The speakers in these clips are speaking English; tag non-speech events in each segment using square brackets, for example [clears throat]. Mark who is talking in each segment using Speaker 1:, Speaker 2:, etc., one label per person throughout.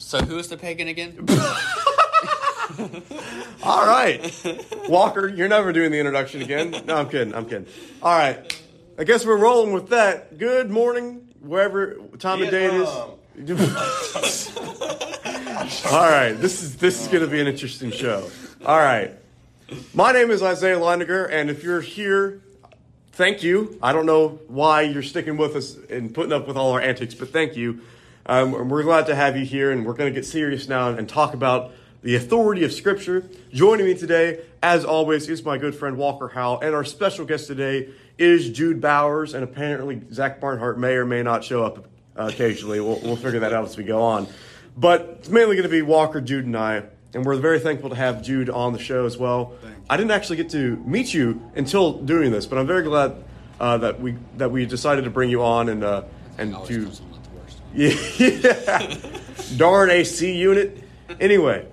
Speaker 1: So who is the pagan again? [laughs] [laughs]
Speaker 2: All right. Walker, you're never doing the introduction again. No, I'm kidding. I'm kidding. All right. I guess we're rolling with that. Good morning, wherever time of day it is. Um, [laughs] all right. This is this is going to be an interesting show. All right. My name is Isaiah Leininger, and if you're here, thank you. I don't know why you're sticking with us and putting up with all our antics, but thank you. Um, we're glad to have you here, and we're going to get serious now and talk about the authority of Scripture. Joining me today, as always, is my good friend Walker Howell, and our special guest today is Jude Bowers, and apparently Zach Barnhart may or may not show up uh, occasionally. We'll, we'll figure that out as we go on. But it's mainly going to be Walker, Jude, and I, and we're very thankful to have Jude on the show as well. I didn't actually get to meet you until doing this, but I'm very glad uh, that we that we decided to bring you on and uh, and to yeah. [laughs] Darn AC unit. Anyway,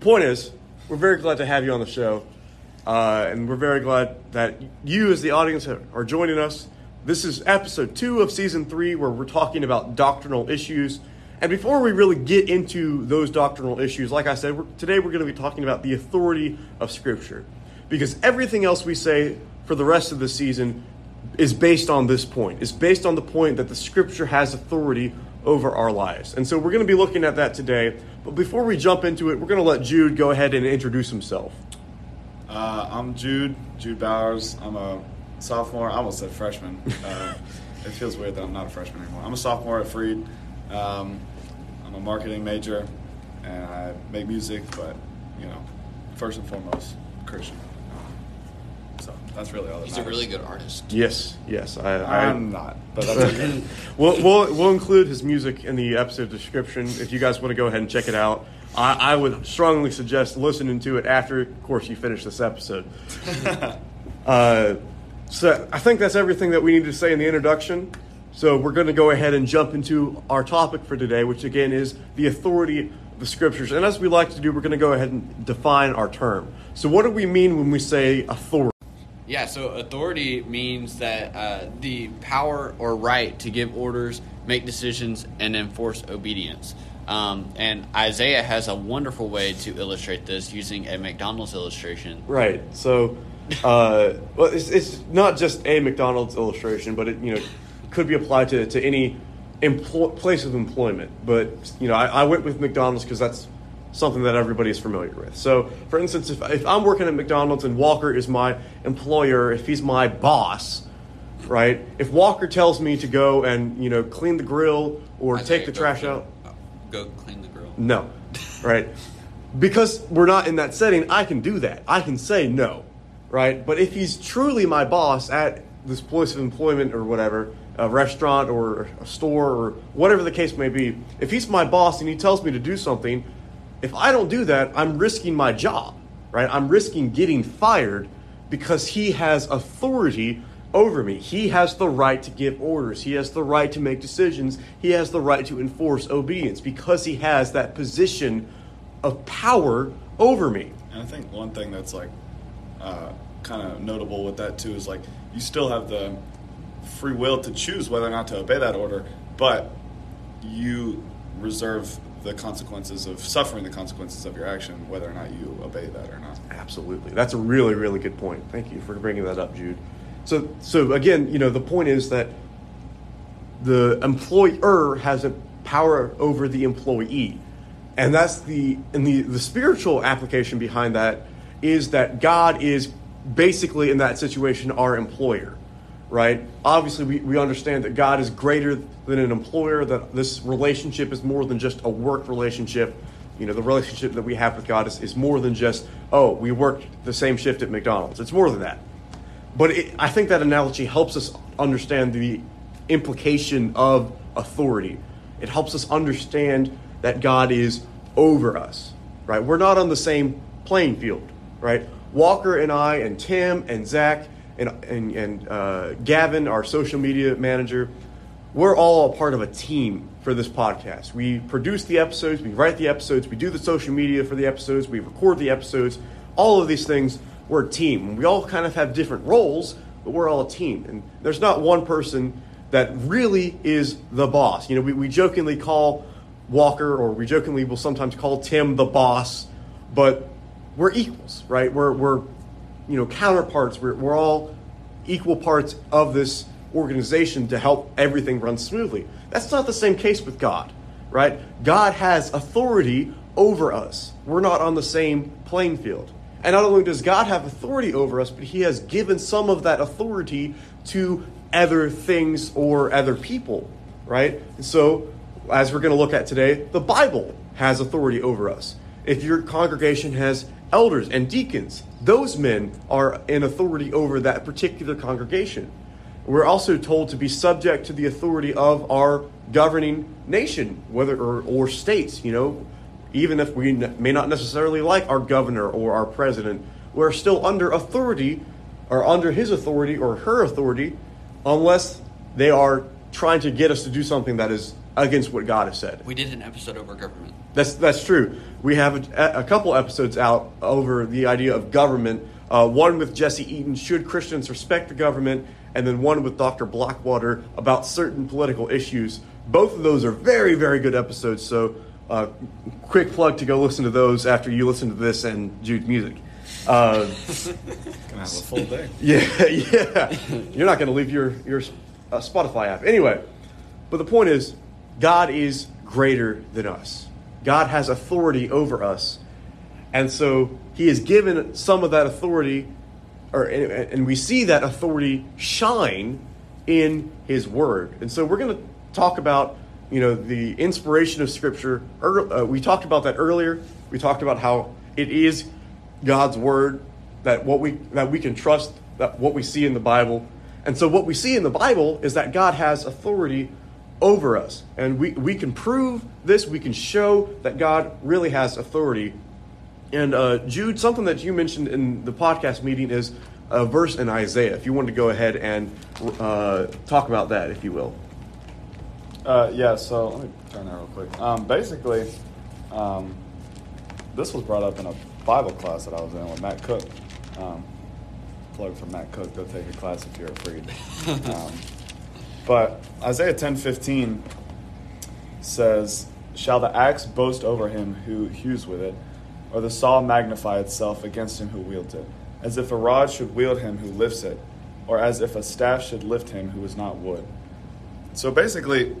Speaker 2: point is, we're very glad to have you on the show. Uh, and we're very glad that you, as the audience, are joining us. This is episode two of season three, where we're talking about doctrinal issues. And before we really get into those doctrinal issues, like I said, we're, today we're going to be talking about the authority of Scripture. Because everything else we say for the rest of the season is based on this point. It's based on the point that the scripture has authority over our lives. And so we're going to be looking at that today. But before we jump into it, we're going to let Jude go ahead and introduce himself.
Speaker 3: Uh, I'm Jude, Jude Bowers. I'm a sophomore. I almost said freshman. Uh, [laughs] it feels weird that I'm not a freshman anymore. I'm a sophomore at Freed. Um, I'm a marketing major, and I make music, but you know, first and foremost, Christian. So that's really all that
Speaker 1: He's a really good artist.
Speaker 2: Yes, yes. I, I,
Speaker 3: I'm not, but that's okay. [laughs]
Speaker 2: we'll, we'll, we'll include his music in the episode description if you guys want to go ahead and check it out. I, I would strongly suggest listening to it after, of course, you finish this episode. [laughs] Uh, so I think that's everything that we need to say in the introduction. So we're going to go ahead and jump into our topic for today, which again is the authority of the scriptures. And as we like to do, we're going to go ahead and define our term. So what do we mean when we say authority?
Speaker 1: Yeah, so authority means that uh, the power or right to give orders, make decisions, and enforce obedience. Um, and Isaiah has a wonderful way to illustrate this using a McDonald's illustration.
Speaker 2: Right. So, uh, well, it's, it's not just a McDonald's illustration, but it you know could be applied to, to any emplo- place of employment. But you know, I, I went with McDonald's because that's something that everybody is familiar with. So, for instance, if, if I'm working at McDonald's and Walker is my employer, if he's my boss, right? If Walker tells me to go and you know clean the grill or
Speaker 1: Isaiah,
Speaker 2: take the trash
Speaker 1: clean-
Speaker 2: out,
Speaker 1: Go clean the grill.
Speaker 2: no, right? Because we're not in that setting, I can do that. I can say no, right? But if he's truly my boss at this place of employment or whatever, a restaurant or a store or whatever the case may be, if he's my boss and he tells me to do something, if I don't do that, I'm risking my job, right? I'm risking getting fired because he has authority over me. He has the right to give orders. He has the right to make decisions. He has the right to enforce obedience because he has that position of power over me.
Speaker 3: And I think one thing that's like uh, kind of notable with that too is like you still have the free will to choose whether or not to obey that order, but you reserve the consequences of suffering the consequences of your action, whether or not you obey that or not.
Speaker 2: Absolutely. That's a really, really good point. Thank you for bringing that up, Jude. So, so again, you know, the point is that the employer has a power over the employee. And that's the and the, the spiritual application behind that is that God is basically in that situation our employer. Right? Obviously we, we understand that God is greater than an employer, that this relationship is more than just a work relationship. You know, the relationship that we have with God is, is more than just, oh, we worked the same shift at McDonald's. It's more than that. But it, I think that analogy helps us understand the implication of authority. It helps us understand that God is over us, right? We're not on the same playing field, right? Walker and I and Tim and Zach and, and, and uh, Gavin, our social media manager, we're all a part of a team for this podcast. We produce the episodes, we write the episodes, we do the social media for the episodes, we record the episodes. All of these things, we're a team. We all kind of have different roles, but we're all a team. And there's not one person that really is the boss. You know, we, we jokingly call Walker, or we jokingly will sometimes call Tim the boss, but we're equals, right? We're, we're you know, counterparts. We're, we're all equal parts of this organization to help everything run smoothly. That's not the same case with God, right? God has authority over us. We're not on the same playing field. And not only does God have authority over us, but He has given some of that authority to other things or other people, right? And so, as we're going to look at today, the Bible has authority over us. If your congregation has elders and deacons, those men are in authority over that particular congregation. We're also told to be subject to the authority of our governing nation, whether or, or states, you know, even if we may not necessarily like our governor or our president, we're still under authority or under his authority or her authority unless they are trying to get us to do something that is against what God has said.
Speaker 1: We did an episode over government.
Speaker 2: That's that's true. We have a, a couple episodes out over the idea of government. Uh, one with Jesse Eaton, should Christians respect the government, and then one with Dr. Blackwater about certain political issues. Both of those are very very good episodes. So, uh, quick plug to go listen to those after you listen to this and Jude's music. Uh,
Speaker 3: Gonna have a full day. [laughs]
Speaker 2: yeah, yeah. You're not going to leave your your uh, Spotify app anyway. But the point is, God is greater than us. God has authority over us, and so He has given some of that authority, or and we see that authority shine in His Word. And so we're going to talk about you know the inspiration of Scripture. Uh, we talked about that earlier. We talked about how it is God's Word that what we that we can trust that what we see in the Bible. And so what we see in the Bible is that God has authority over us. And we, we can prove this, we can show that God really has authority. And uh, Jude, something that you mentioned in the podcast meeting is a verse in Isaiah. If you wanted to go ahead and uh, talk about that, if you will.
Speaker 3: Uh, yeah, so let me turn that real quick. Um, basically, um, this was brought up in a Bible class that I was in with Matt Cook. Um, plug for Matt Cook, go take a class if you're afraid. [laughs] But Isaiah 10:15 says, "Shall the axe boast over him who hews with it, or the saw magnify itself against him who wields it? As if a rod should wield him who lifts it, or as if a staff should lift him who is not wood." So basically,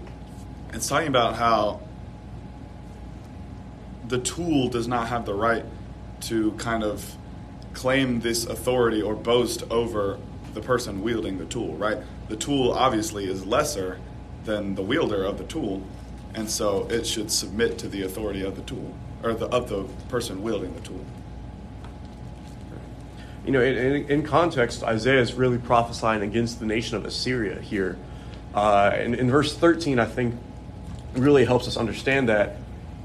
Speaker 3: it's talking about how the tool does not have the right to kind of claim this authority or boast over the person wielding the tool, right? The tool obviously is lesser than the wielder of the tool, and so it should submit to the authority of the tool or the, of the person wielding the tool.
Speaker 2: You know, in, in context, Isaiah is really prophesying against the nation of Assyria here. Uh, and in verse 13, I think really helps us understand that.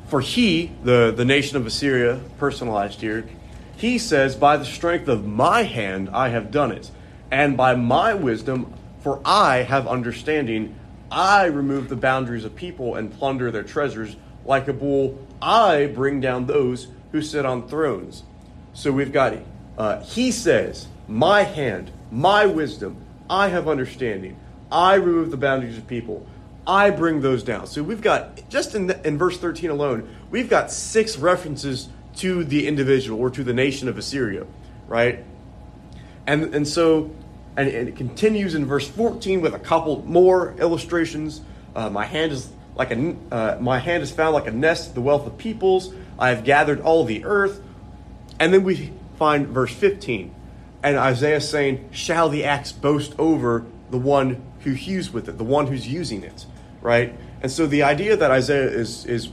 Speaker 2: For he, the, the nation of Assyria, personalized here, he says, By the strength of my hand I have done it and by my wisdom, for I have understanding, I remove the boundaries of people and plunder their treasures. Like a bull, I bring down those who sit on thrones. So we've got, uh, he says, My hand, my wisdom, I have understanding. I remove the boundaries of people. I bring those down. So we've got, just in, the, in verse 13 alone, we've got six references to the individual or to the nation of Assyria, right? And, and so, and, and it continues in verse 14 with a couple more illustrations. Uh, my hand is like a, uh, my hand is found like a nest, the wealth of peoples. I have gathered all the earth. And then we find verse 15. And Isaiah saying, Shall the axe boast over the one who hews with it, the one who's using it, right? And so the idea that Isaiah is, is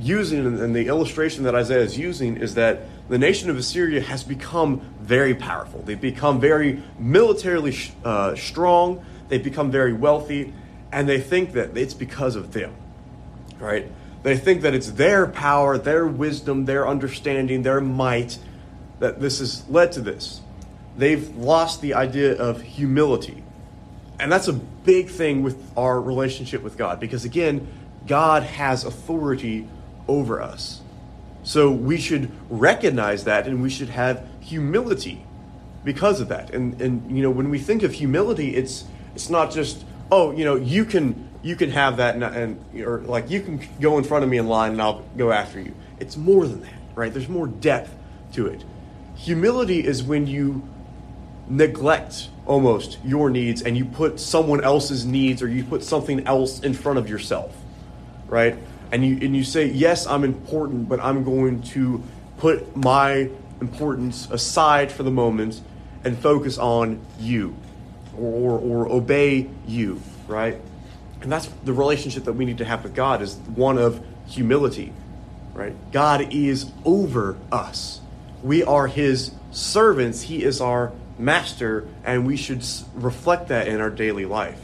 Speaker 2: using and the illustration that Isaiah is using is that the nation of Assyria has become very powerful. They've become very militarily uh, strong. They've become very wealthy, and they think that it's because of them, right? They think that it's their power, their wisdom, their understanding, their might that this has led to this. They've lost the idea of humility. And that's a big thing with our relationship with God because, again, God has authority over us. So we should recognize that and we should have humility because of that. And and you know, when we think of humility, it's it's not just, oh, you know, you can you can have that and, and or like you can go in front of me in line and I'll go after you. It's more than that, right? There's more depth to it. Humility is when you neglect almost your needs and you put someone else's needs or you put something else in front of yourself, right? And you and you say, "Yes, I'm important, but I'm going to put my importance aside for the moment and focus on you or, or, or obey you, right? And that's the relationship that we need to have with God is one of humility, right? God is over us. We are his servants, he is our master, and we should reflect that in our daily life.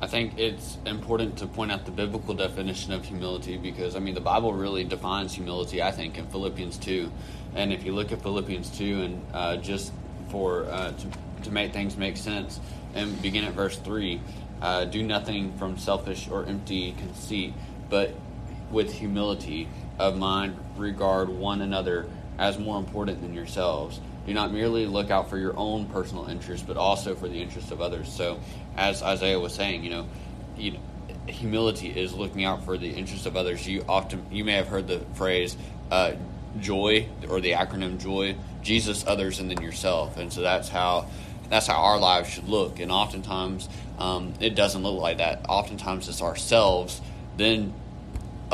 Speaker 1: I think it's important to point out the biblical definition of humility because, I mean, the Bible really defines humility, I think, in Philippians 2. And if you look at Philippians 2 and uh, just for uh, to, to make things make sense, and begin at verse 3 uh, do nothing from selfish or empty conceit, but with humility of mind regard one another as more important than yourselves. Do not merely look out for your own personal interests, but also for the interests of others. So, as Isaiah was saying, you know, you know, humility is looking out for the interests of others. You often, you may have heard the phrase uh, "joy" or the acronym "joy." Jesus, others, and then yourself. And so that's how that's how our lives should look. And oftentimes, um, it doesn't look like that. Oftentimes, it's ourselves, then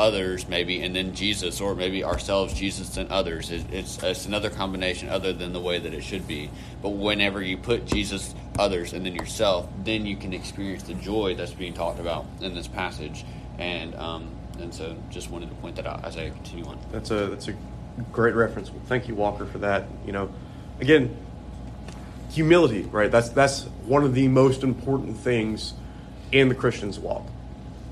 Speaker 1: others maybe and then jesus or maybe ourselves jesus and others. It, it's, it's another combination other than the way that it should be. But whenever you put jesus others and then yourself then you can experience the joy that's being talked about in this passage. And um, and so just wanted to point that out. As i continue on.
Speaker 2: That's a that's a great reference. Thank you walker for that. You know again humility right? That's that's one of the most important things in the christian's walk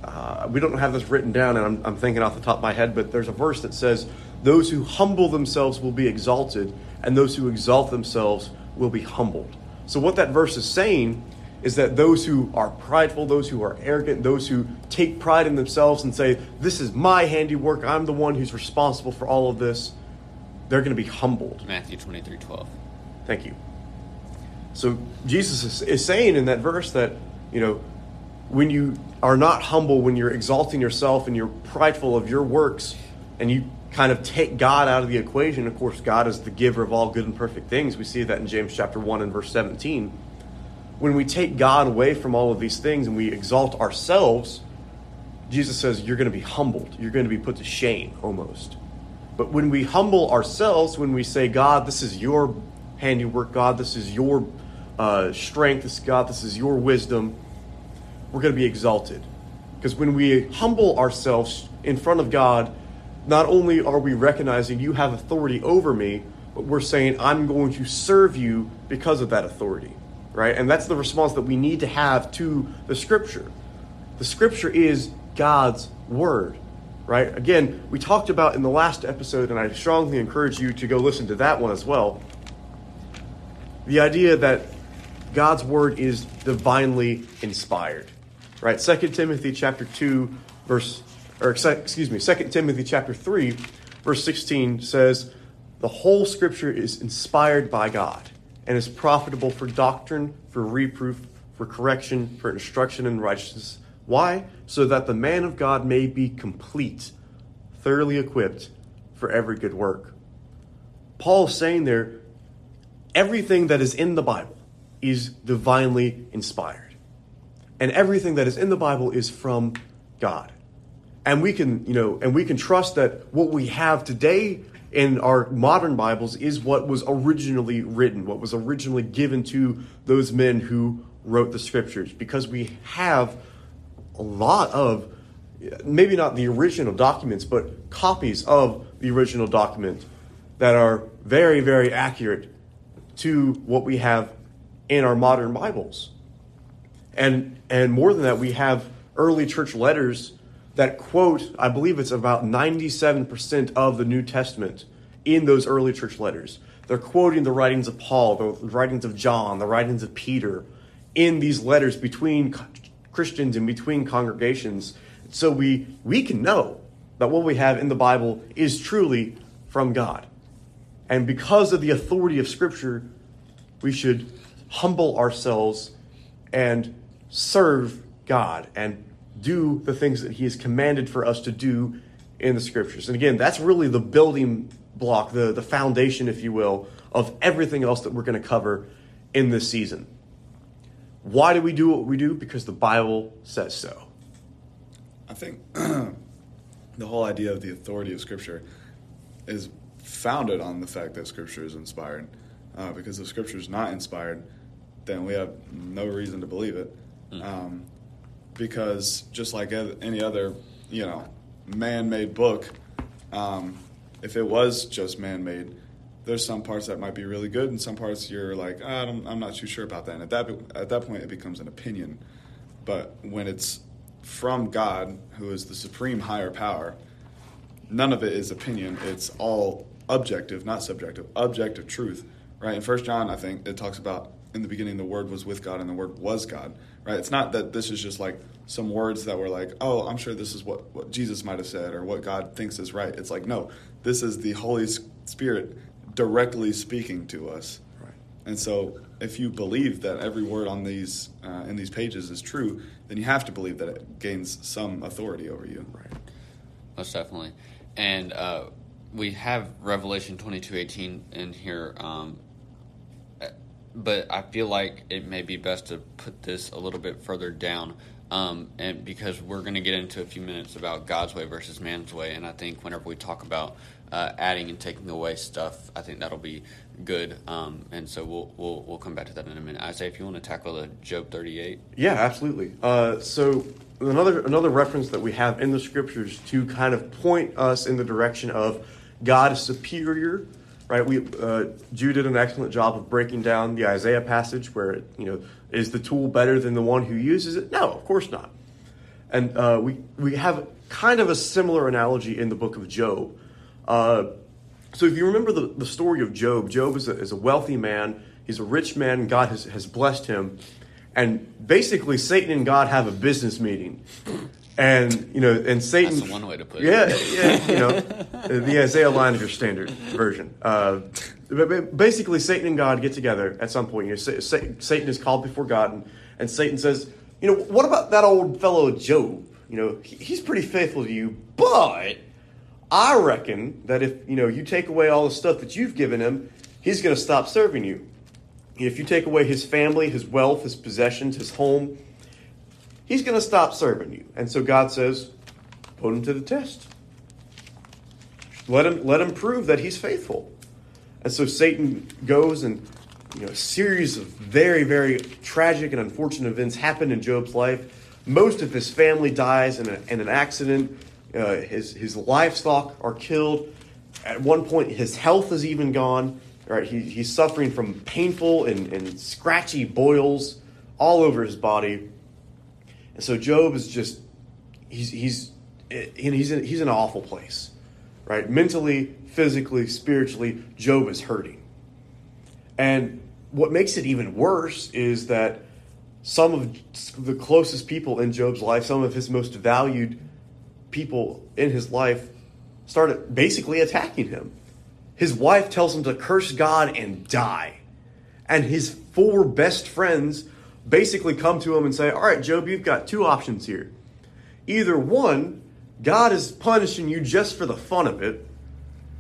Speaker 2: uh, we don't have this written down, and I'm, I'm thinking off the top of my head, but there's a verse that says, Those who humble themselves will be exalted, and those who exalt themselves will be humbled. So, what that verse is saying is that those who are prideful, those who are arrogant, those who take pride in themselves and say, This is my handiwork, I'm the one who's responsible for all of this, they're going to be humbled.
Speaker 1: Matthew 23 12.
Speaker 2: Thank you. So, Jesus is, is saying in that verse that, you know, when you are not humble, when you're exalting yourself and you're prideful of your works, and you kind of take God out of the equation, of course, God is the giver of all good and perfect things. We see that in James chapter 1 and verse 17. When we take God away from all of these things and we exalt ourselves, Jesus says you're going to be humbled. You're going to be put to shame almost. But when we humble ourselves, when we say, God, this is your handiwork, God, this is your uh, strength, this, God, this is your wisdom we're going to be exalted. Because when we humble ourselves in front of God, not only are we recognizing you have authority over me, but we're saying, I'm going to serve you because of that authority, right? And that's the response that we need to have to the scripture. The scripture is God's word, right? Again, we talked about in the last episode, and I strongly encourage you to go listen to that one as well. The idea that God's word is divinely inspired right? Second Timothy chapter 2 verse or excuse me, Second Timothy chapter 3 verse 16 says the whole scripture is inspired by God and is profitable for doctrine, for reproof, for correction, for instruction in righteousness. Why? So that the man of God may be complete, thoroughly equipped for every good work. Paul is saying there everything that is in the Bible is divinely inspired. And everything that is in the Bible is from God. And we can, you know, and we can trust that what we have today in our modern Bibles is what was originally written, what was originally given to those men who wrote the scriptures, because we have a lot of, maybe not the original documents, but copies of the original document that are very, very accurate to what we have in our modern Bibles. And, and more than that, we have early church letters that quote, I believe it's about 97% of the New Testament in those early church letters. They're quoting the writings of Paul, the writings of John, the writings of Peter in these letters between Christians and between congregations. So we, we can know that what we have in the Bible is truly from God. And because of the authority of Scripture, we should humble ourselves and serve God and do the things that he has commanded for us to do in the scriptures. And again, that's really the building block, the, the foundation, if you will, of everything else that we're going to cover in this season. Why do we do what we do? Because the Bible says so.
Speaker 3: I think [clears throat] the whole idea of the authority of Scripture is founded on the fact that Scripture is inspired. Uh, because if Scripture is not inspired, then we have no reason to believe it. Mm. Um, because just like any other, you know, man-made book, um, if it was just man-made, there's some parts that might be really good, and some parts you're like, ah, I'm not too sure about that. And at that at that point, it becomes an opinion. But when it's from God, who is the supreme higher power, none of it is opinion. It's all objective, not subjective. Objective truth, right? In First John, I think it talks about in the beginning the Word was with God, and the Word was God, right? It's not that this is just like some words that were like, oh, I'm sure this is what, what Jesus might have said or what God thinks is right. It's like, no, this is the Holy Spirit directly speaking to us. Right. And so, if you believe that every word on these uh, in these pages is true, then you have to believe that it gains some authority over you.
Speaker 1: Right. Most definitely. And uh, we have Revelation twenty two eighteen in here, um, but I feel like it may be best to put this a little bit further down. Um, and because we're going to get into a few minutes about God's way versus man's way, and I think whenever we talk about uh, adding and taking away stuff, I think that'll be good. Um, and so we'll, we'll we'll come back to that in a minute. Isaiah, if you want to tackle the Job thirty eight.
Speaker 2: Yeah, absolutely. Uh, so another another reference that we have in the scriptures to kind of point us in the direction of God is superior. Right, we uh, Jude did an excellent job of breaking down the Isaiah passage where it, you know is the tool better than the one who uses it? No, of course not. And uh, we we have kind of a similar analogy in the book of Job uh, so if you remember the, the story of Job, Job is a, is a wealthy man. He's a rich man. God has, has blessed him. And basically, Satan and God have a business meeting. And, you know, and Satan.
Speaker 1: That's one way to put
Speaker 2: yeah, it. Yeah, yeah, you know, the Isaiah Leininger standard version. Uh, basically, Satan and God get together at some point. You know, Satan is called before God, and, and Satan says, you know, what about that old fellow Job? You know, he, he's pretty faithful to you, but I reckon that if you know you take away all the stuff that you've given him, he's going to stop serving you. If you take away his family, his wealth, his possessions, his home, he's going to stop serving you. And so God says, put him to the test. Let him let him prove that he's faithful. And so Satan goes and you know a series of very very tragic and unfortunate events happen in Job's life. Most of his family dies in, a, in an accident. Uh, his, his livestock are killed. At one point, his health is even gone. Right? He, he's suffering from painful and, and scratchy boils all over his body. And so Job is just, he's, he's, eh, he's, in, he's in an awful place. Right? Mentally, physically, spiritually, Job is hurting. And what makes it even worse is that some of the closest people in Job's life, some of his most valued people in his life started basically attacking him. His wife tells him to curse God and die. And his four best friends basically come to him and say, All right, Job, you've got two options here. Either one, God is punishing you just for the fun of it,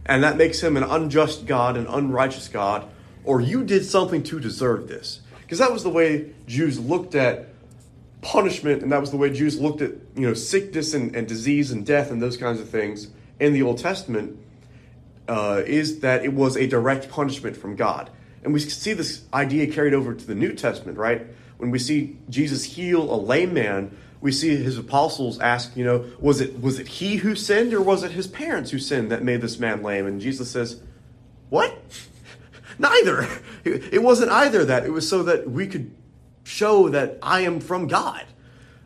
Speaker 2: and that makes him an unjust God, an unrighteous God, or you did something to deserve this. Because that was the way Jews looked at punishment, and that was the way Jews looked at you know sickness and, and disease and death and those kinds of things in the Old Testament, uh, is that it was a direct punishment from God. And we see this idea carried over to the New Testament, right? When we see Jesus heal a lame man, we see his apostles ask, you know, was it was it he who sinned or was it his parents who sinned that made this man lame? And Jesus says, What? [laughs] Neither. [laughs] It wasn't either that. It was so that we could show that I am from God.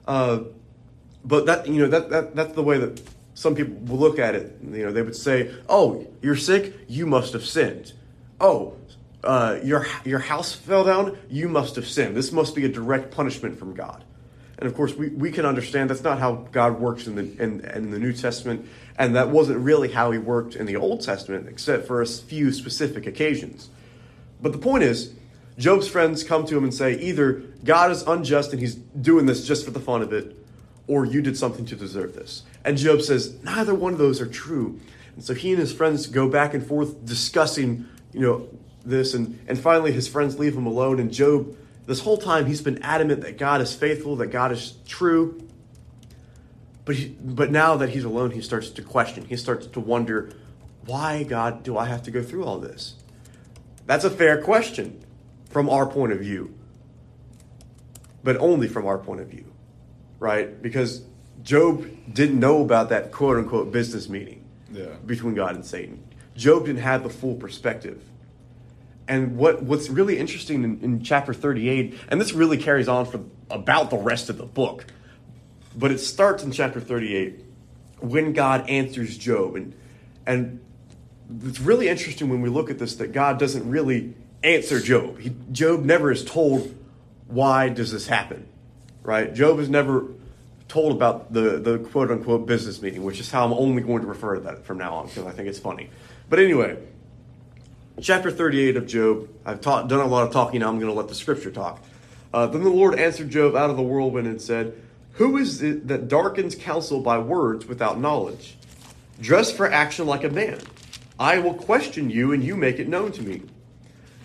Speaker 2: Uh, but that you know that, that that's the way that some people will look at it. You know, they would say, "Oh, you're sick. You must have sinned." Oh, uh, your your house fell down. You must have sinned. This must be a direct punishment from God. And of course, we, we can understand that's not how God works in the in, in the New Testament, and that wasn't really how He worked in the Old Testament, except for a few specific occasions. But the point is, Job's friends come to him and say either God is unjust and he's doing this just for the fun of it, or you did something to deserve this. And Job says, neither one of those are true. And so he and his friends go back and forth discussing, you know, this. And, and finally, his friends leave him alone. And Job, this whole time, he's been adamant that God is faithful, that God is true. But, he, but now that he's alone, he starts to question. He starts to wonder, why, God, do I have to go through all this? That's a fair question from our point of view, but only from our point of view, right? Because Job didn't know about that quote unquote business meeting
Speaker 3: Yeah.
Speaker 2: between God and Satan. Job didn't have the full perspective. And what, what's really interesting in, in chapter 38, and this really carries on for about the rest of the book, but it starts in chapter 38 when God answers Job. And, and it's really interesting when we look at this that God doesn't really answer Job. He, Job never is told, why does this happen? Right? Job is never told about the, the quote unquote business meeting, which is how I'm only going to refer to that from now on because I think it's funny. But anyway, chapter 38 of Job, I've taught, done a lot of talking, now I'm going to let the scripture talk. Uh, then the Lord answered Job out of the whirlwind and said, Who is it that darkens counsel by words without knowledge? Dress for action like a man. I will question you, and you make it known to me.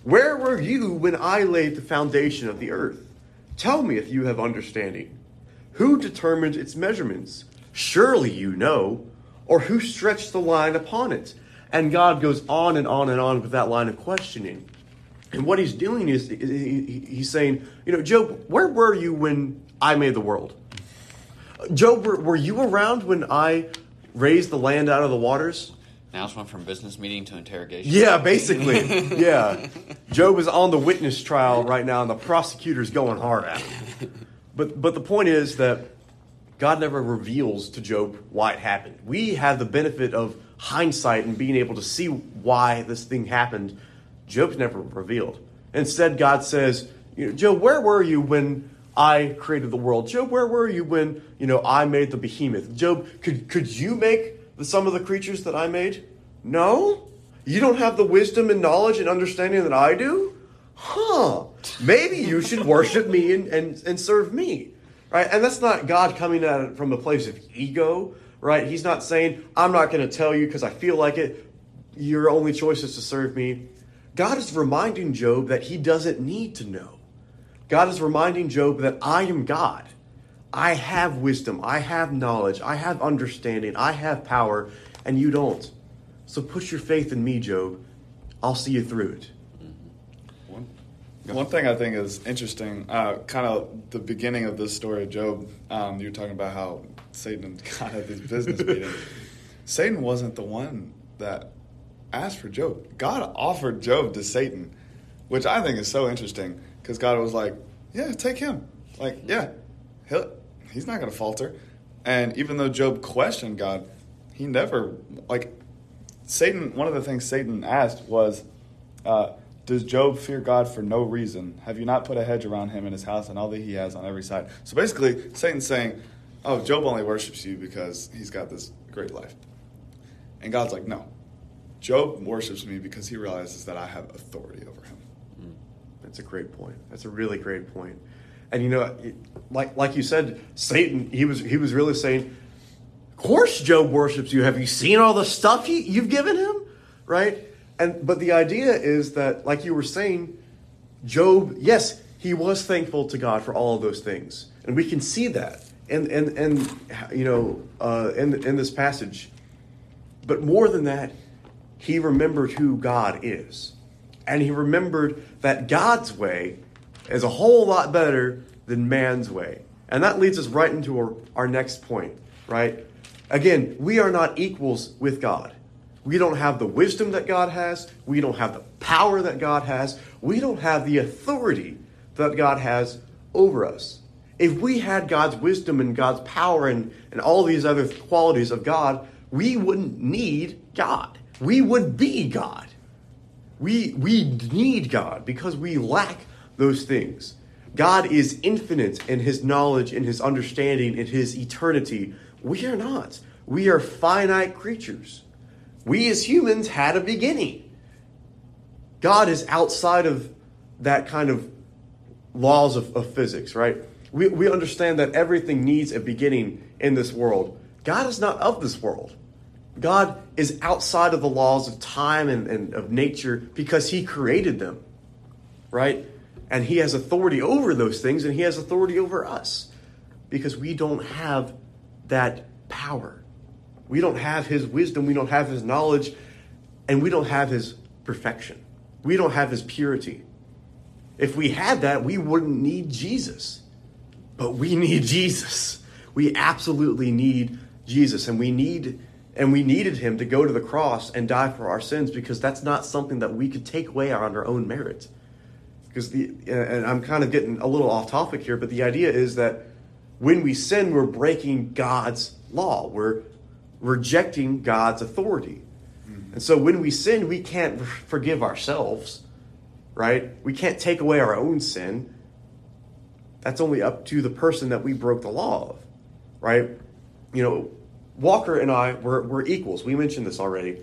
Speaker 2: Where were you when I laid the foundation of the earth? Tell me if you have understanding. Who determined its measurements? Surely you know. Or who stretched the line upon it? And God goes on and on and on with that line of questioning. And what he's doing is he's saying, you know, Job, where were you when I made the world? Job, were, you around when I raised the land out of the waters?
Speaker 1: Now it's went from business meeting to interrogation.
Speaker 2: Yeah, basically. yeah. Job is on the witness trial right now, and the prosecutor's going hard at him. But, but the point is that God never reveals to Job why it happened. We have the benefit of hindsight and being able to see why this thing happened. Job's never revealed. Instead, God says, you know, Job, where were you when I created the world? Job, where were you when, you know, I made the behemoth? Job, could, could you make the, some of the creatures that I made? No? You don't have the wisdom and knowledge and understanding that I do? Huh. Maybe you should worship me and, and, and serve me. Right? And that's not God coming at it from a place of ego, right? He's not saying, I'm not going to tell you because I feel like it. Your only choice is to serve me. God is reminding Job that he doesn't need to know. God is reminding Job that I am God. I have wisdom. I have knowledge. I have understanding. I have power, and you don't. So put your faith in me, Job. I'll see you through it.
Speaker 3: One, one thing I think is interesting, uh, kind of the beginning of this story of Job, um, you were talking about how Satan and [laughs] God had these business meetings. Satan wasn't the one that asked for Job. God offered Job to Satan, which I think is so interesting because God was like, "Yeah, take him. Like, yeah, he'll, he's not going to falter." And even though Job questioned God, he never like Satan. One of the things Satan asked was, uh, "Does Job fear God for no reason? Have you not put a hedge around him and his house and all that he has on every side?" So basically, Satan's saying, "Oh, Job only worships you because he's got this great life," and God's like, "No." Job worships me because he realizes that I have authority over him. Hmm.
Speaker 2: That's a great point. That's a really great point. And you know, like like you said, Satan. He was he was really saying, "Of course, Job worships you. Have you seen all the stuff he, you've given him?" Right? And but the idea is that, like you were saying, Job. Yes, he was thankful to God for all of those things, and we can see that. And and and you know, uh, in in this passage. But more than that, he remembered who God is. And he remembered that God's way is a whole lot better than man's way. And that leads us right into our, our next point, right? Again, we are not equals with God. We don't have the wisdom that God has. We don't have the power that God has. We don't have the authority that God has over us. If we had God's wisdom and God's power and, and all these other qualities of God, we wouldn't need God. We would be God. We, we need God because we lack those things. God is infinite in his knowledge, in his understanding, in his eternity. We are not. We are finite creatures. We as humans had a beginning. God is outside of that kind of laws of, of physics, right? We, we understand that everything needs a beginning in this world. God is not of this world. God is outside of the laws of time and, and of nature because He created them, right? And He has authority over those things and He has authority over us because we don't have that power. We don't have His wisdom, we don't have His knowledge, and we don't have His perfection. We don't have His purity. If we had that, we wouldn't need Jesus. But we need Jesus. We absolutely need Jesus, and we need and we needed him to go to the cross and die for our sins because that's not something that we could take away on our own merit. Because the and I'm kind of getting a little off topic here, but the idea is that when we sin, we're breaking God's law. We're rejecting God's authority. Mm-hmm. And so when we sin, we can't forgive ourselves, right? We can't take away our own sin. That's only up to the person that we broke the law of, right? You know, Walker and I were, were equals. We mentioned this already.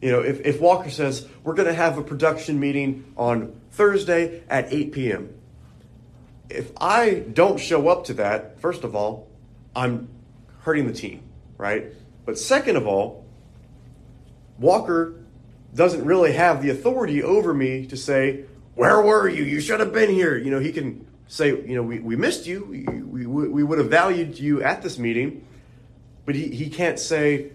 Speaker 2: You know, if, if Walker says, we're going to have a production meeting on Thursday at 8 p.m., if I don't show up to that, first of all, I'm hurting the team, right? But second of all, Walker doesn't really have the authority over me to say, Where were you? You should have been here. You know, he can say, You know, we, we missed you. We, we, we would have valued you at this meeting. But he, he can't say,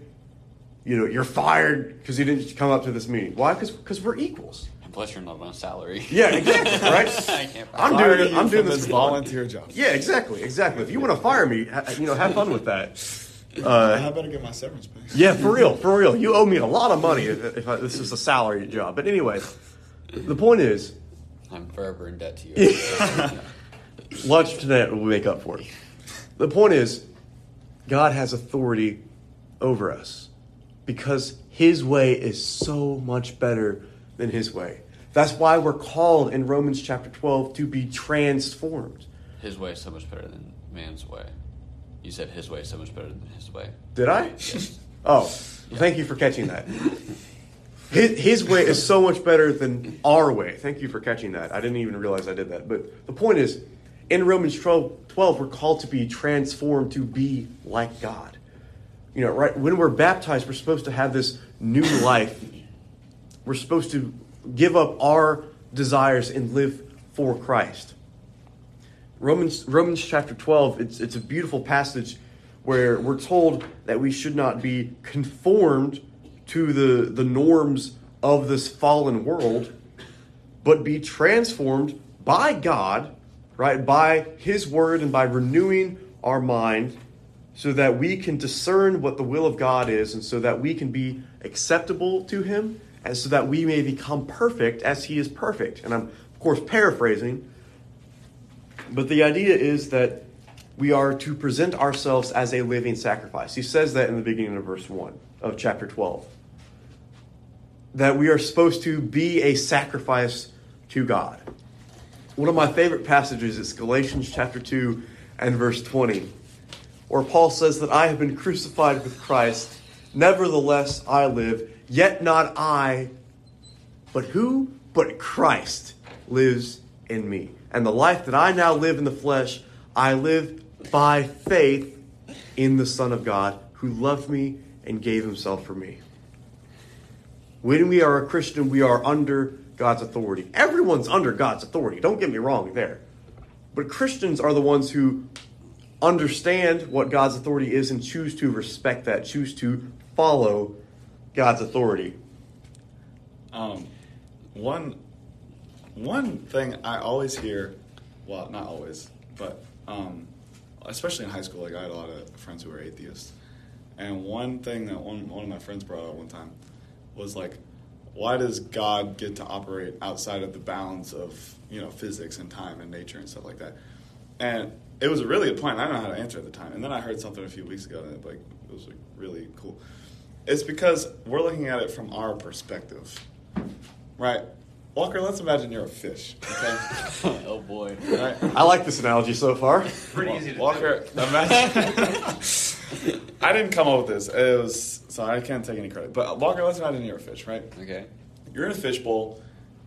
Speaker 2: you know, you're fired because you didn't come up to this meeting. Why? Because we're equals.
Speaker 1: And plus, you're not on salary. [laughs]
Speaker 2: Yeah, exactly. Right. [laughs] I can't I'm doing it. I'm doing this
Speaker 3: volunteer job.
Speaker 2: Yeah, exactly, exactly. If you want to fire me, you know, have fun with that. [laughs]
Speaker 3: Uh, I better get my severance pay.
Speaker 2: Yeah, for real, for real. You owe me a lot of money if, if I, this is a salary job. But anyway, the point is,
Speaker 1: I'm forever in debt to you.
Speaker 2: Lunch tonight will make up for it. The point is, God has authority over us because his way is so much better than his way. That's why we're called in Romans chapter 12 to be transformed.
Speaker 1: His way is so much better than man's way. You said his way is so much better than his way.
Speaker 2: Did I? Yes. Oh, well, thank you for catching that. His, his way is so much better than our way. Thank you for catching that. I didn't even realize I did that. But the point is, in Romans 12, 12, we're called to be transformed to be like God. You know, right? When we're baptized, we're supposed to have this new life. We're supposed to give up our desires and live for Christ. Romans, Romans chapter 12, it's, it's a beautiful passage where we're told that we should not be conformed to the, the norms of this fallen world, but be transformed by God right? By His Word and by renewing our mind so that we can discern what the will of God is and so that we can be acceptable to Him and so that we may become perfect as He is perfect. And I'm, of course, paraphrasing, but the idea is that we are to present ourselves as a living sacrifice. He says that in the beginning of verse 1 of chapter 12. That we are supposed to be a sacrifice to God. One of my favorite passages is Galatians chapter 2 and verse 20, where Paul says that I have been crucified with Christ. Nevertheless, I live, yet not I, but who? But Christ lives in me. And the life that I now live in the flesh, I live by faith in the Son of God who loved me and gave himself for me. When we are a Christian, we are under God's authority. Everyone's under God's authority. Don't get me wrong there. But Christians are the ones who understand what God's authority is and choose to respect that, choose to follow God's authority.
Speaker 3: Um, one, one thing I always hear, well, not always, but um, especially in high school, like I had a lot of friends who were atheists. And one thing that one, one of my friends brought up one time was like, why does God get to operate outside of the bounds of you know physics and time and nature and stuff like that? And it was a really good point. I don't know how to answer at the time. And then I heard something a few weeks ago that like it was like really cool. It's because we're looking at it from our perspective, right? Walker, let's imagine you're a fish. Okay. [laughs]
Speaker 1: oh boy.
Speaker 2: Right? I like this analogy so far.
Speaker 4: Pretty easy to
Speaker 3: Walker, do. imagine. [laughs] [laughs] I didn't come up with this. It was so I can't take any credit. But Walker, let's imagine you're a fish, right?
Speaker 1: Okay.
Speaker 3: You're in a fishbowl,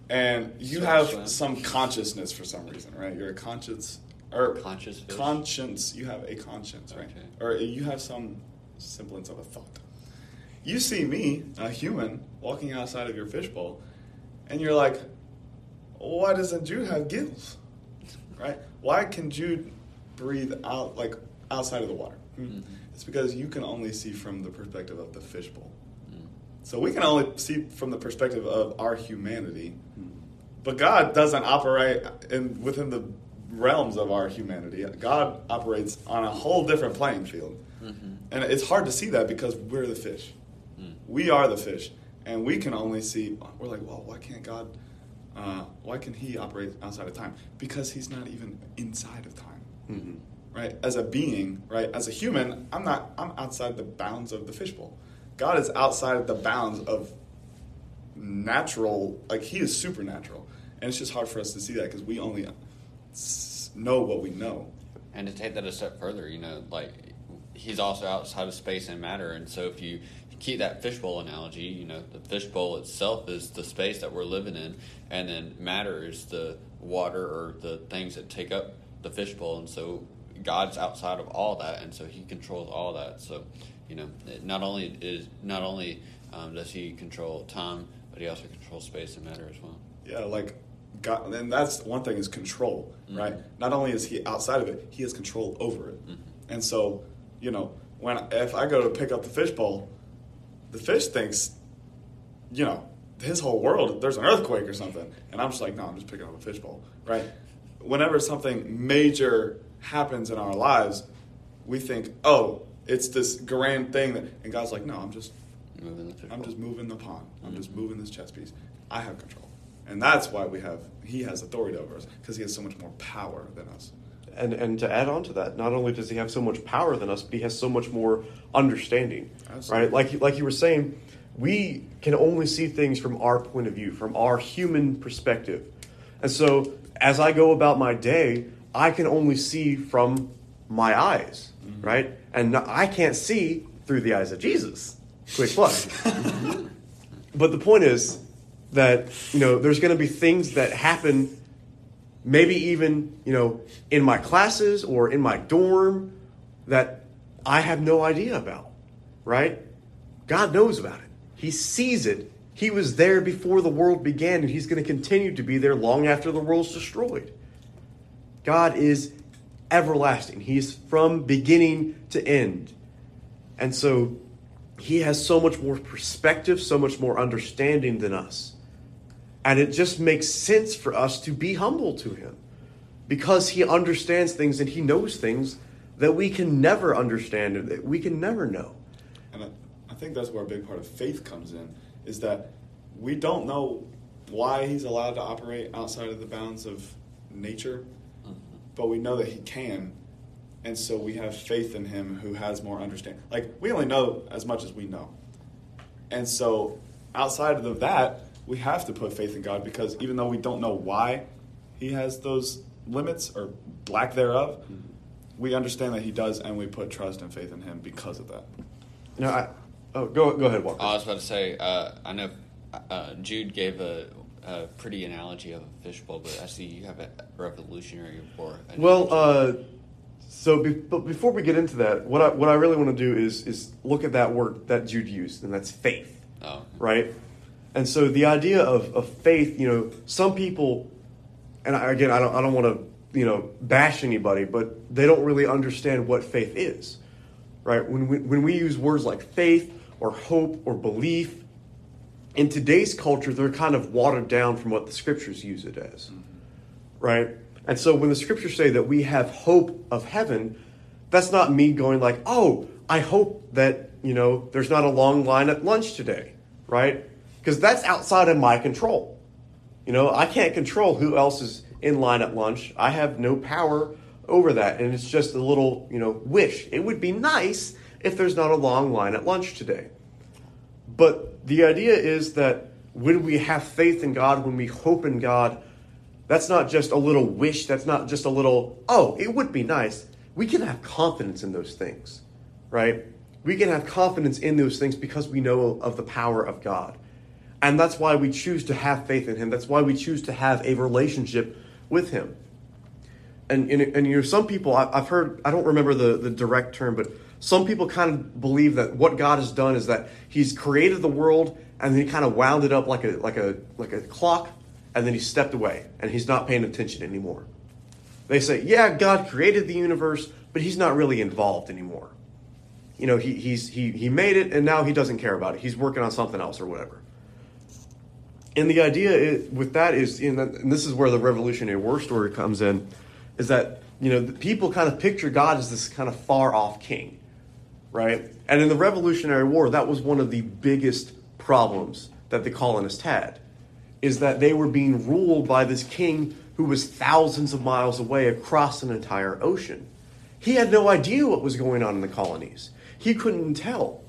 Speaker 3: and you have some consciousness for some reason, right? You're a conscious or
Speaker 1: Conscious fish?
Speaker 3: conscience. You have a conscience, right?
Speaker 1: Okay.
Speaker 3: Or you have some semblance of a thought. You see me, a human, walking outside of your fishbowl, and you're like, why doesn't Jude have gills? [laughs] Right? Why can Jude breathe out like outside of the water? Hmm. It's because you can only see from the perspective of the fishbowl.
Speaker 1: Mm.
Speaker 3: So we can only see from the perspective of our humanity. But God doesn't operate in within the realms of our humanity. God operates on a whole different playing field.
Speaker 1: Mhm.
Speaker 3: And it's hard to see that because we're the fish.
Speaker 1: Mm.
Speaker 3: We are the fish. And we can only see, we're like, well, why can't God, uh, why can He operate outside of time? Because He's not even inside of time
Speaker 2: Mhm.
Speaker 3: Right? As a being, right? As a human, I'm not. I'm outside the bounds of the fishbowl. God is outside the bounds of natural. Like He is supernatural, and it's just hard for us to see that because we only know what we know.
Speaker 1: And to take that a step further, you know, like he's also outside of space and matter, and so if you keep that fishbowl analogy, you know, the fishbowl itself is the space that we're living in, and then matter is the water or the things that take up the fishbowl, and so God's outside of all that, and so He controls all that. So, you know, not only is not only um, does He control time, but He also controls space and matter as well.
Speaker 3: Yeah, like God, and that's one thing is control,
Speaker 1: Mhm.
Speaker 3: right? Not only is He outside of it, He has control over it.
Speaker 1: Mhm.
Speaker 3: And so, you know, when if I go to pick up the fishbowl, the fish thinks, you know, his whole world there's an earthquake or something, and I'm just like, no, I'm just picking up a fishbowl, right? Whenever something major happens in our lives, we think, oh, it's this grand thing that, and God's like, no, I'm just
Speaker 1: Moving the fishbowl.
Speaker 3: I'm just moving the pond. I'm just
Speaker 1: Mhm.
Speaker 3: moving this chess piece. I have control, and that's why we have. He has authority over us because he has so much more power than us.
Speaker 2: And and to add on to that, not only does he have so much power than us, but he has so much more understanding.
Speaker 3: Absolutely.
Speaker 2: Right? Like like you were saying, we can only see things from our point of view, from our human perspective. And so as I go about my day, I can only see from my eyes, mm-hmm. right? And I can't see through the eyes of Jesus. Quick plug. [laughs] but the point is that, you know, there's going to be things that happen maybe even you know in my classes or in my dorm that i have no idea about right god knows about it he sees it he was there before the world began and he's going to continue to be there long after the world's destroyed god is everlasting he's from beginning to end and so he has so much more perspective so much more understanding than us and it just makes sense for us to be humble to him because he understands things and he knows things that we can never understand and that we can never know.
Speaker 3: And I, I think that's where a big part of faith comes in is that we don't know why he's allowed to operate outside of the bounds of nature. But we know that he can. And so we have faith in him who has more understanding. Like, we only know as much as we know. And so, outside of that, we have to put faith in God because even though we don't know why he has those limits or lack thereof, we understand that he does, and we put trust and faith in him because of that.
Speaker 2: No, I, oh, go go ahead, Walker.
Speaker 1: I was about to say, uh, I know uh, Jude gave a, a pretty analogy of a fishbowl, but I see you have a revolutionary an
Speaker 2: Well, uh, so be, but before we get into that, what I what I really want to do is is look at that word that Jude used, and that's faith.
Speaker 1: oh,
Speaker 2: right? And so the idea of, of faith, you know, some people, and I, again, I don't, I don't want to, you know, bash anybody, but they don't really understand what faith is, right? When we, when we use words like faith or hope or belief, in today's culture, they're kind of watered down from what the scriptures use it as, right? And so when the scriptures say that we have hope of heaven, that's not me going like, oh, I hope that, you know, there's not a long line at lunch today, right? Because that's outside of my control. You know, I can't control who else is in line at lunch. I have no power over that. And it's just a little, you know, wish. It would be nice if there's not a long line at lunch today. But the idea is that when we have faith in God, when we hope in God, that's not just a little wish. That's not just a little, oh, it would be nice. We can have confidence in those things, right? We can have confidence in those things because we know of the power of God. And that's why we choose to have faith in Him. That's why we choose to have a relationship with Him. and and, and you know some people I, I've heard I don't remember the the direct term, but some people kind of believe that what God has done is that He's created the world and then He kind of wound it up like a like a like a clock, and then He stepped away and He's not paying attention anymore. They say, yeah, God created the universe, but He's not really involved anymore. You know, he he's he he made it and now He doesn't care about it. He's working on something else or whatever. And the idea is, with that is, and this is where the Revolutionary War story comes in, is that you know people kind of picture God as this kind of far off king, right? And in the Revolutionary War, that was one of the biggest problems that the colonists had, is that they were being ruled by this king who was thousands of miles away across an entire ocean. He had no idea what was going on in the colonies. He couldn't tell.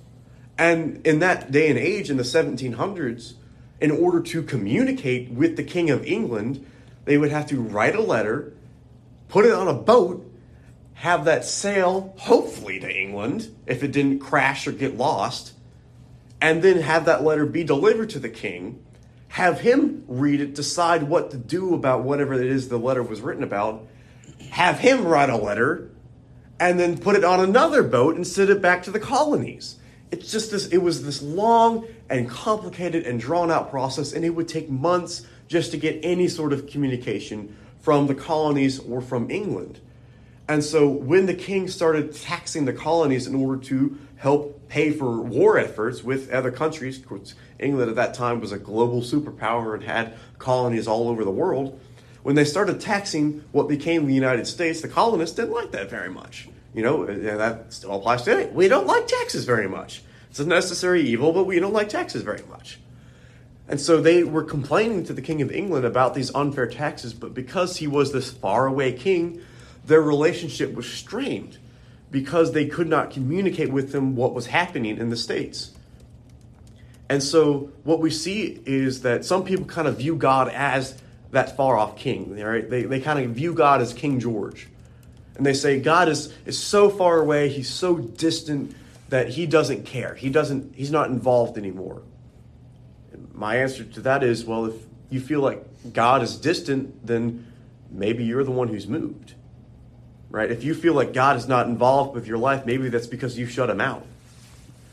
Speaker 2: And in that day and age, in the 1700s, in order to communicate with the King of England, they would have to write a letter, put it on a boat, have that sail, hopefully to England, if it didn't crash or get lost, and then have that letter be delivered to the king, have him read it, decide what to do about whatever it is the letter was written about, have him write a letter, and then put it on another boat and send it back to the colonies it's just this it was this long and complicated and drawn out process and it would take months just to get any sort of communication from the colonies or from England. And so when the king started taxing the colonies in order to help pay for war efforts with other countries, England at that time was a global superpower and had colonies all over the world. When they started taxing what became the United States, the colonists didn't like that very much. You know, uh, that still applies today. We don't like taxes very much. It's a necessary evil, but we don't like taxes very much. And so they were complaining to the King of England about these unfair taxes, but because he was this faraway king, their relationship was strained because they could not communicate with them what was happening in the States. And so what we see is that some people kind of view God as that far off king. Right? They, they kind of view God as King George and they say God is, is so far away, he's so distant that he doesn't care. He doesn't he's not involved anymore. And my answer to that is, well, if you feel like God is distant, then maybe you're the one who's moved. Right? If you feel like God is not involved with your life, maybe that's because you shut him out.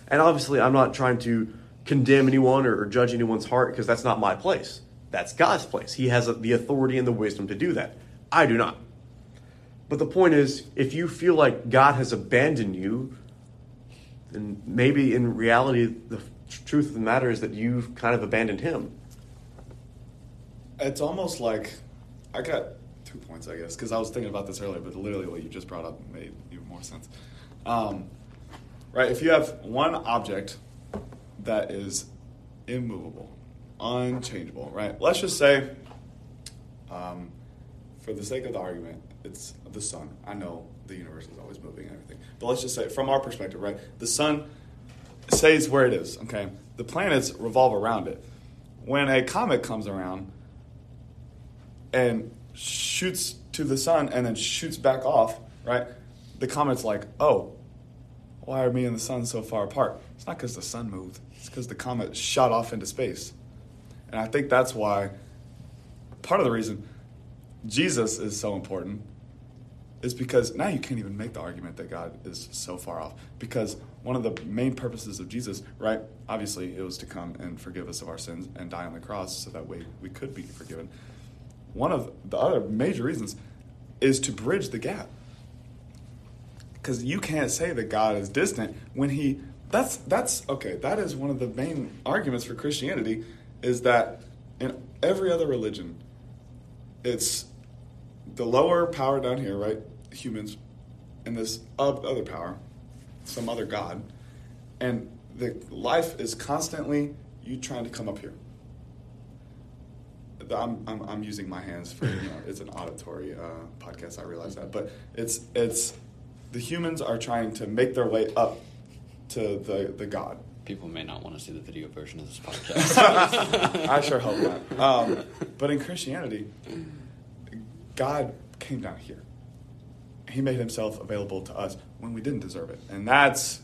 Speaker 2: And obviously, I'm not trying to condemn anyone or, or judge anyone's heart because that's not my place. That's God's place. He has the authority and the wisdom to do that. I do not. But the point is, if you feel like God has abandoned you, then maybe in reality, the truth of the matter is that you've kind of abandoned Him.
Speaker 3: It's almost like I got two points, I guess, because I was thinking about this earlier, but literally what you just brought up made even more sense. Um, right? If you have one object that is immovable, unchangeable, right? Let's just say, um, for the sake of the argument, it's the sun. I know the universe is always moving and everything. But let's just say, from our perspective, right? The sun stays where it is, okay? The planets revolve around it. When a comet comes around and shoots to the sun and then shoots back off, right? The comet's like, oh, why are me and the sun so far apart? It's not because the sun moved, it's because the comet shot off into space. And I think that's why, part of the reason Jesus is so important is because now you can't even make the argument that God is so far off. Because one of the main purposes of Jesus, right, obviously it was to come and forgive us of our sins and die on the cross so that way we could be forgiven. One of the other major reasons is to bridge the gap. Because you can't say that God is distant when he that's that's okay, that is one of the main arguments for Christianity is that in every other religion it's the lower power down here, right? Humans, and this other power, some other God, and the life is constantly you trying to come up here. I'm, I'm, I'm using my hands for you know it's an auditory uh, podcast. I realize that, but it's it's the humans are trying to make their way up to the the God.
Speaker 1: People may not want to see the video version of this [laughs] podcast.
Speaker 3: I sure hope not. Um, but in Christianity, God came down here. He made himself available to us when we didn't deserve it. And that's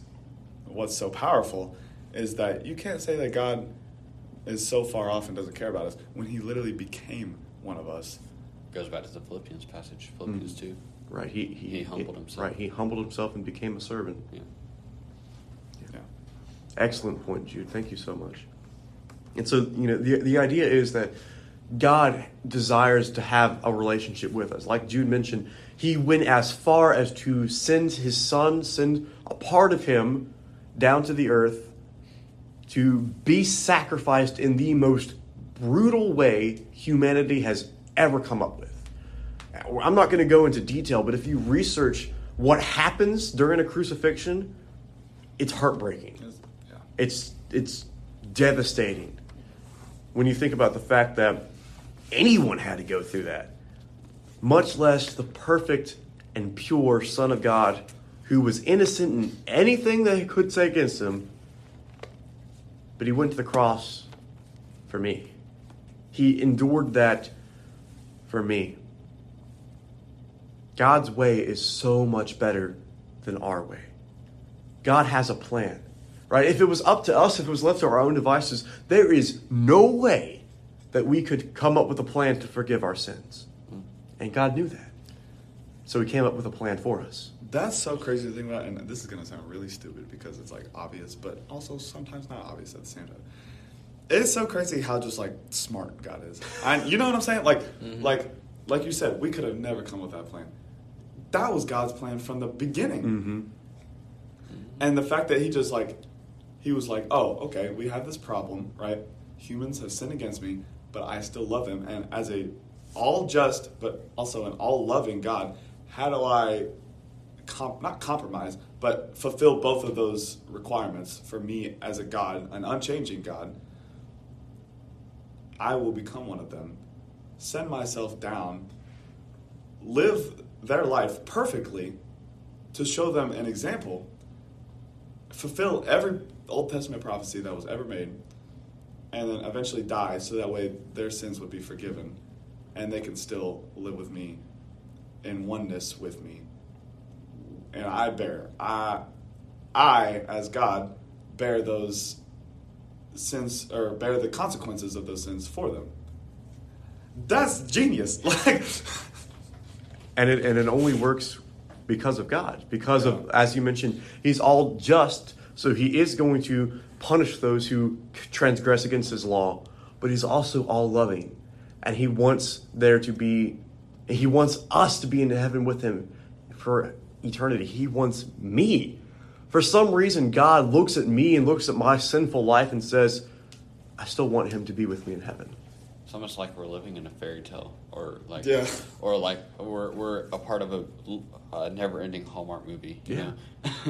Speaker 3: what's so powerful is that you can't say that God is so far off and doesn't care about us when he literally became one of us
Speaker 1: goes back to the Philippians passage, Philippians mm. two.
Speaker 2: Right. He, he,
Speaker 1: He humbled himself.
Speaker 2: Right. He humbled himself and became a servant.
Speaker 1: Yeah.
Speaker 3: Yeah.
Speaker 2: Excellent point, Jude. Thank you so much. And so, you know, the, the idea is that God desires to have a relationship with us. Like Jude mentioned, he went as far as to send his son, send a part of him down to the earth to be sacrificed in the most brutal way humanity has ever come up with. I'm not going to go into detail, but if you research what happens during a crucifixion, it's heartbreaking.
Speaker 3: It's- yeah.
Speaker 2: It's it's devastating when you think about the fact that anyone had to go through that, much less the perfect and pure Son of God who was innocent in anything they could say against him, but he went to the cross for me. He endured that for me. God's way is so much better than our way. God has a plan, right? If it was up to us, if it was left to our own devices, there is no way that we could come up with a plan to forgive our sins. And God knew that. So he came up with a plan for us.
Speaker 3: That's so crazy to think about, and this is gonna sound really stupid because it's like obvious, but also sometimes not obvious at the same time. It's so crazy how just like smart God is. And you know what I'm saying? Like, like, like you said, we could have never come with that plan. That was God's plan from the beginning.
Speaker 2: Mm-hmm.
Speaker 3: And the fact that he just like, he was like, oh, okay, we have this problem, right? Humans have sinned against me, but I still love them. And as a all just, but also an all loving God, how do I comp- not compromise, but fulfill both of those requirements for me as a God, an unchanging God? I will become one of them, send myself down, live their life perfectly to show them an example, fulfill every Old Testament prophecy that was ever made, and then eventually die so that way their sins would be forgiven and they can still live with me in oneness with me. And I bear, I, I as God, bear those sins or bear the consequences of those sins for them. That's genius. [laughs] Like,
Speaker 2: And it, and it only works because of God. Because of, as you mentioned, He's all just, so He is going to punish those who transgress against His law, but He's also all loving. And He wants there to be, He wants us to be in heaven with Him for eternity. He wants me. For some reason, God looks at me and looks at my sinful life and says, I still want Him to be with me in heaven.
Speaker 1: It's almost like we're living in a fairy tale, or like,
Speaker 3: Yeah.
Speaker 1: or like we're we're a part of a, a never-ending Hallmark movie. You
Speaker 2: Yeah.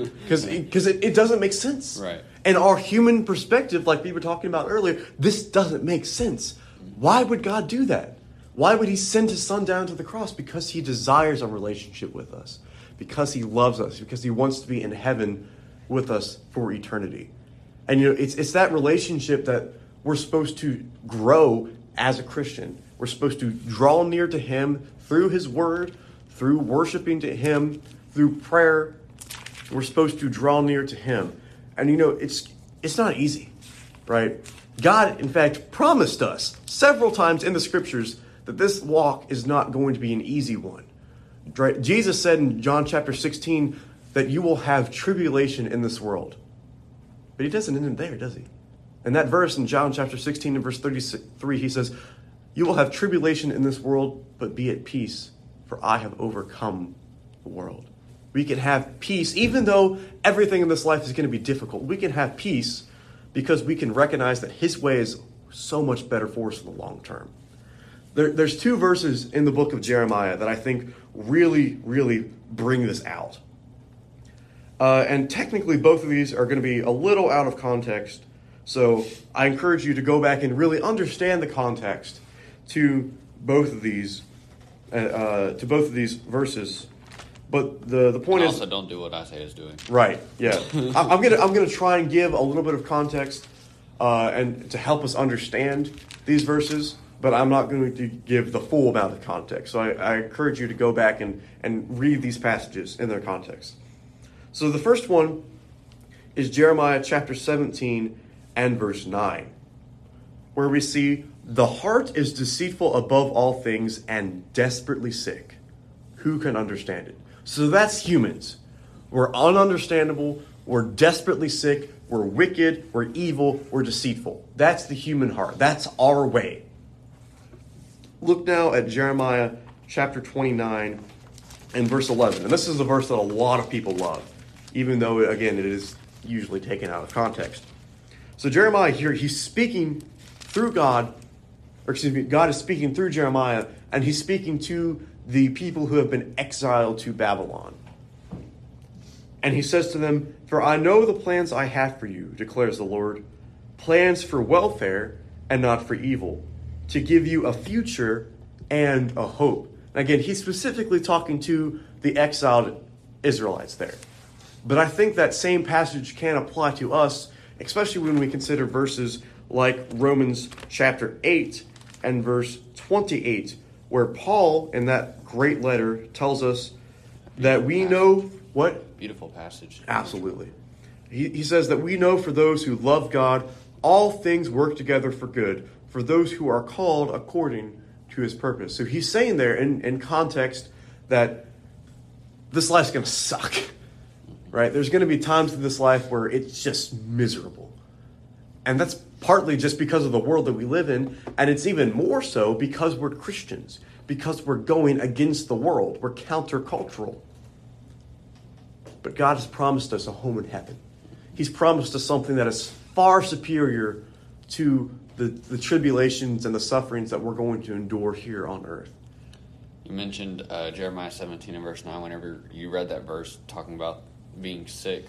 Speaker 2: because [laughs] because it, it doesn't make sense
Speaker 1: Right.
Speaker 2: and our human perspective like we were talking about earlier this doesn't make sense why would god do that why would he send his son down to the cross? Because he desires a relationship with us. Because he loves us. Because he wants to be in heaven with us for eternity. And you know it's it's that relationship that we're supposed to grow as a christian. We're supposed to draw near to him through his word through worshiping to him through prayer. We're supposed to draw near to him. And you know it's it's not easy right? God in fact promised us several times in the scriptures that this walk is not going to be an easy one jesus said in john chapter 16 that you will have tribulation in this world but he doesn't end it there does he in that verse in john chapter 16 and verse 33 he says you will have tribulation in this world but be at peace for i have overcome the world we can have peace, even though everything in this life is going to be difficult. We can have peace because we can recognize that His way is so much better for us in the long term. There, there's two verses in the book of Jeremiah that I think really, really bring this out. Uh, and technically, both of these are going to be a little out of context. So I encourage you to go back and really understand the context to both of these, uh, uh, to both of these verses. But the the point
Speaker 1: And
Speaker 2: is
Speaker 1: also, don't do what Isaiah is doing.
Speaker 2: Right. Yeah. [laughs] I- I'm gonna I'm gonna try and give a little bit of context, uh, and to help us understand these verses. But I'm not going to give the full amount of context. So I, I encourage you to go back and and read these passages in their context. So the first one is Jeremiah chapter 17 and verse 9. where we see the heart is deceitful above all things and desperately sick. Who can understand it? So that's humans. We're ununderstandable, we're desperately sick, we're wicked, we're evil, we're deceitful. That's the human heart. That's our way. Look now at Jeremiah chapter 29 and verse 11. And this is a verse that a lot of people love, even though, again, it is usually taken out of context. So, Jeremiah here, he's speaking through God, or excuse me, God is speaking through Jeremiah, and he's speaking to the people who have been exiled to Babylon. And he says to them, For I know the plans I have for you, declares the Lord plans for welfare and not for evil, to give you a future and a hope. And again, he's specifically talking to the exiled Israelites there. But I think that same passage can apply to us, especially when we consider verses like Romans chapter 8 and verse 28, where Paul, in that great letter, tells us that we know what?
Speaker 1: Beautiful passage.
Speaker 2: Absolutely. He, he says that we know for those who love God, all things work together for good, for those who are called according to his purpose. So he's saying there in, in context that this life's going to suck, right? There's going to be times in this life where it's just miserable. And that's partly just because of the world that we live in, and it's even more so because we're Christians, because we're going against the world, we're countercultural. But God has promised us a home in heaven. He's promised us something that is far superior to the, the tribulations and the sufferings that we're going to endure here on earth.
Speaker 1: You mentioned uh, Jeremiah 17 and verse 9 whenever you read that verse talking about being sick.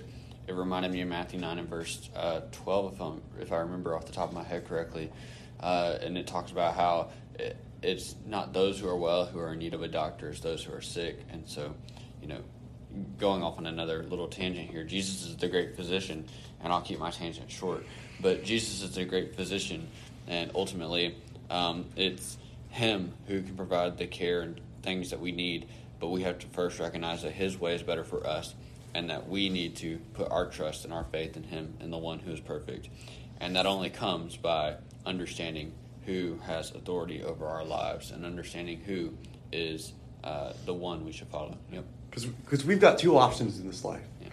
Speaker 1: It reminded me of Matthew 9 and verse uh, 12, if, I'm, if I remember off the top of my head correctly. Uh, and it talks about how it, it's not those who are well who are in need of a doctor, it's those who are sick. And so, you know, going off on another little tangent here, Jesus is the great physician, and I'll keep my tangent short. But Jesus is a great physician, and ultimately, um, it's Him who can provide the care and things that we need. But we have to first recognize that His way is better for us, and that we need to put our trust and our faith in Him and the one who is perfect. And that only comes by understanding who has authority over our lives and understanding who is uh, the one we should follow. Yep.
Speaker 2: Because we've got two options in this life. Yeah.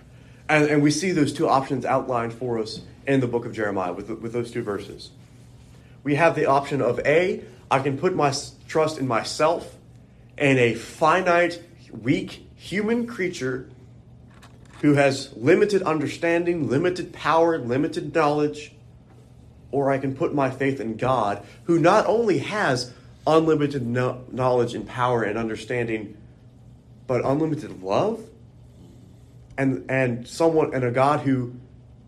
Speaker 2: And, and we see those two options outlined for us in the book of Jeremiah with, with those two verses. We have the option of A, I can put my trust in myself and a finite, weak human creature who has limited understanding, limited power, limited knowledge, or I can put my faith in God, who not only has unlimited no- knowledge and power and understanding, but unlimited love, and and someone and a God who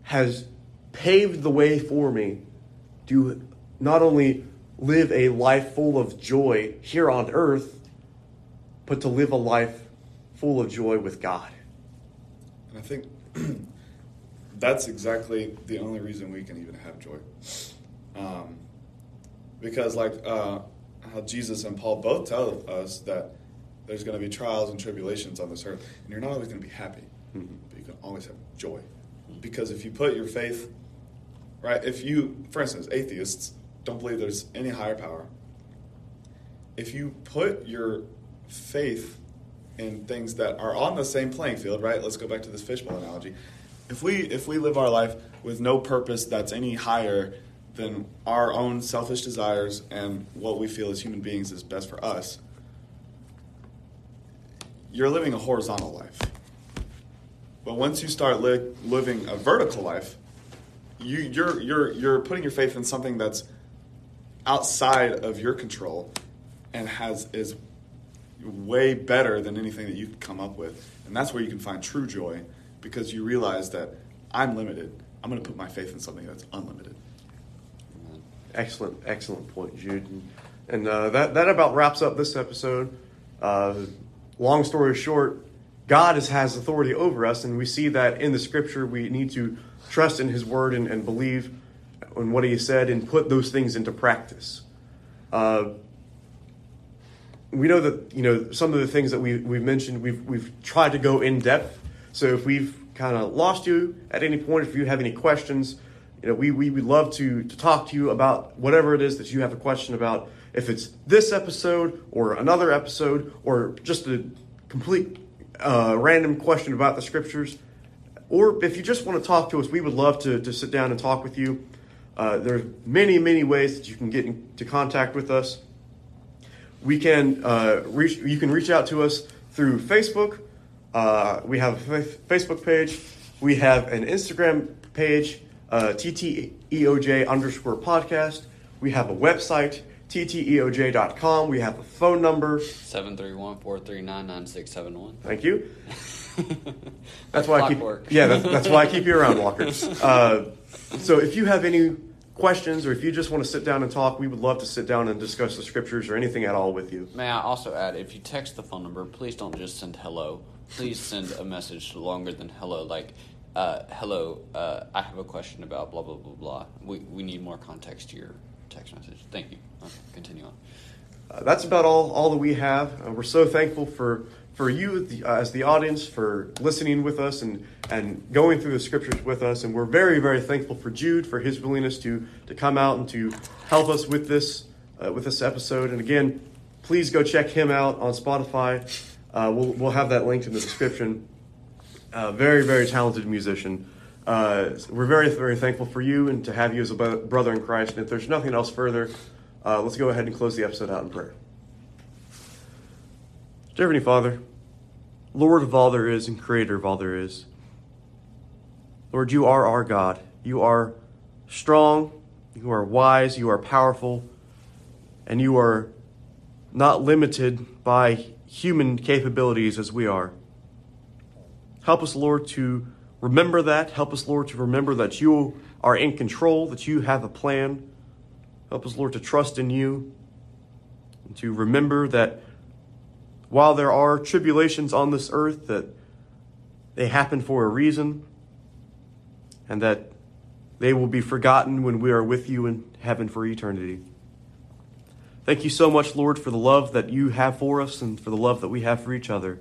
Speaker 2: has paved the way for me to not only live a life full of joy here on earth, but to live a life full of joy with God.
Speaker 3: And I think [clears throat] that's exactly the only reason we can even have joy. Um, because, like uh, how Jesus and Paul both tell us that there's going to be trials and tribulations on this earth, and you're not always going to be happy, mm-hmm. but you can always have joy. Because if you put your faith, right, if you, for instance, atheists don't believe there's any higher power, if you put your faith in things that are on the same playing field, right? Let's go back to this fishbowl analogy. If we if we live our life with no purpose that's any higher than our own selfish desires and what we feel as human beings is best for us, you're living a horizontal life. But once you start li- living a vertical life, you, you're, you're, you're putting your faith in something that's outside of your control and has is way better than anything that you can come up with. And that's where you can find true joy because you realize that I'm limited. I'm going to put my faith in something that's unlimited.
Speaker 2: Excellent, excellent point, Jude. And, and uh, that, that about wraps up this episode. Uh, long story short, God is, has authority over us, and we see that in the scripture. We need to trust in His word and, and believe in what He said and put those things into practice. Uh, we know that you know some of the things that we we've mentioned. We've we've tried to go in depth. So if we've kind of lost you at any point, if you have any questions, You know, we, we would love to, to talk to you about whatever it is that you have a question about. If it's this episode or another episode or just a complete uh, random question about the scriptures, or if you just want to talk to us, we would love to, to sit down and talk with you. Uh, there's many, many ways that you can get into contact with us. We can uh, reach. You can reach out to us through Facebook. Uh, we have a Facebook page. We have an Instagram page, uh, TTEOJ underscore podcast. We have a website, TTEOJ.com. We have a phone number.
Speaker 1: 731-439-9671.
Speaker 2: Thank you. [laughs] That's why I keep. Yeah, that's, that's why I keep you around, Walkers. [laughs] Uh, so if you have any questions or if you just want to sit down and talk, we would love to sit down and discuss the scriptures or anything at all with you.
Speaker 1: May I also add, if you text the phone number, please don't just send hello. Please send a message longer than hello, like, uh, hello, uh, I have a question about blah, blah, blah, blah. We, we need more context to your text message. Thank you. Okay, continue on.
Speaker 2: Uh, that's about all, all that we have. Uh, we're so thankful for, for you uh, as the audience for listening with us and, and going through the scriptures with us. And we're very, very thankful for Jude for his willingness to, to come out and to help us with this, uh, with this episode. And again, please go check him out on Spotify. Uh, we'll, we'll have that linked in the description. Uh, very, very talented musician. Uh, we're very, very thankful for you and to have you as a brother in Christ. And if there's nothing else further, uh, let's go ahead and close the episode out in prayer. Dear Heavenly Father, Lord of all there is and Creator of all there is, Lord, you are our God. You are strong, you are wise, you are powerful, and you are not limited by human capabilities as we are. Help us, Lord, to remember that. Help us, Lord, to remember that you are in control, that you have a plan. Help us, Lord, to trust in you and to remember that while there are tribulations on this earth, that they happen for a reason and that they will be forgotten when we are with you in heaven for eternity. Thank you so much, Lord, for the love that you have for us and for the love that we have for each other.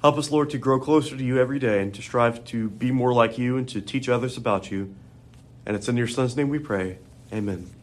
Speaker 2: Help us, Lord, to grow closer to you every day and to strive to be more like you and to teach others about you. And it's in your Son's name we pray. Amen.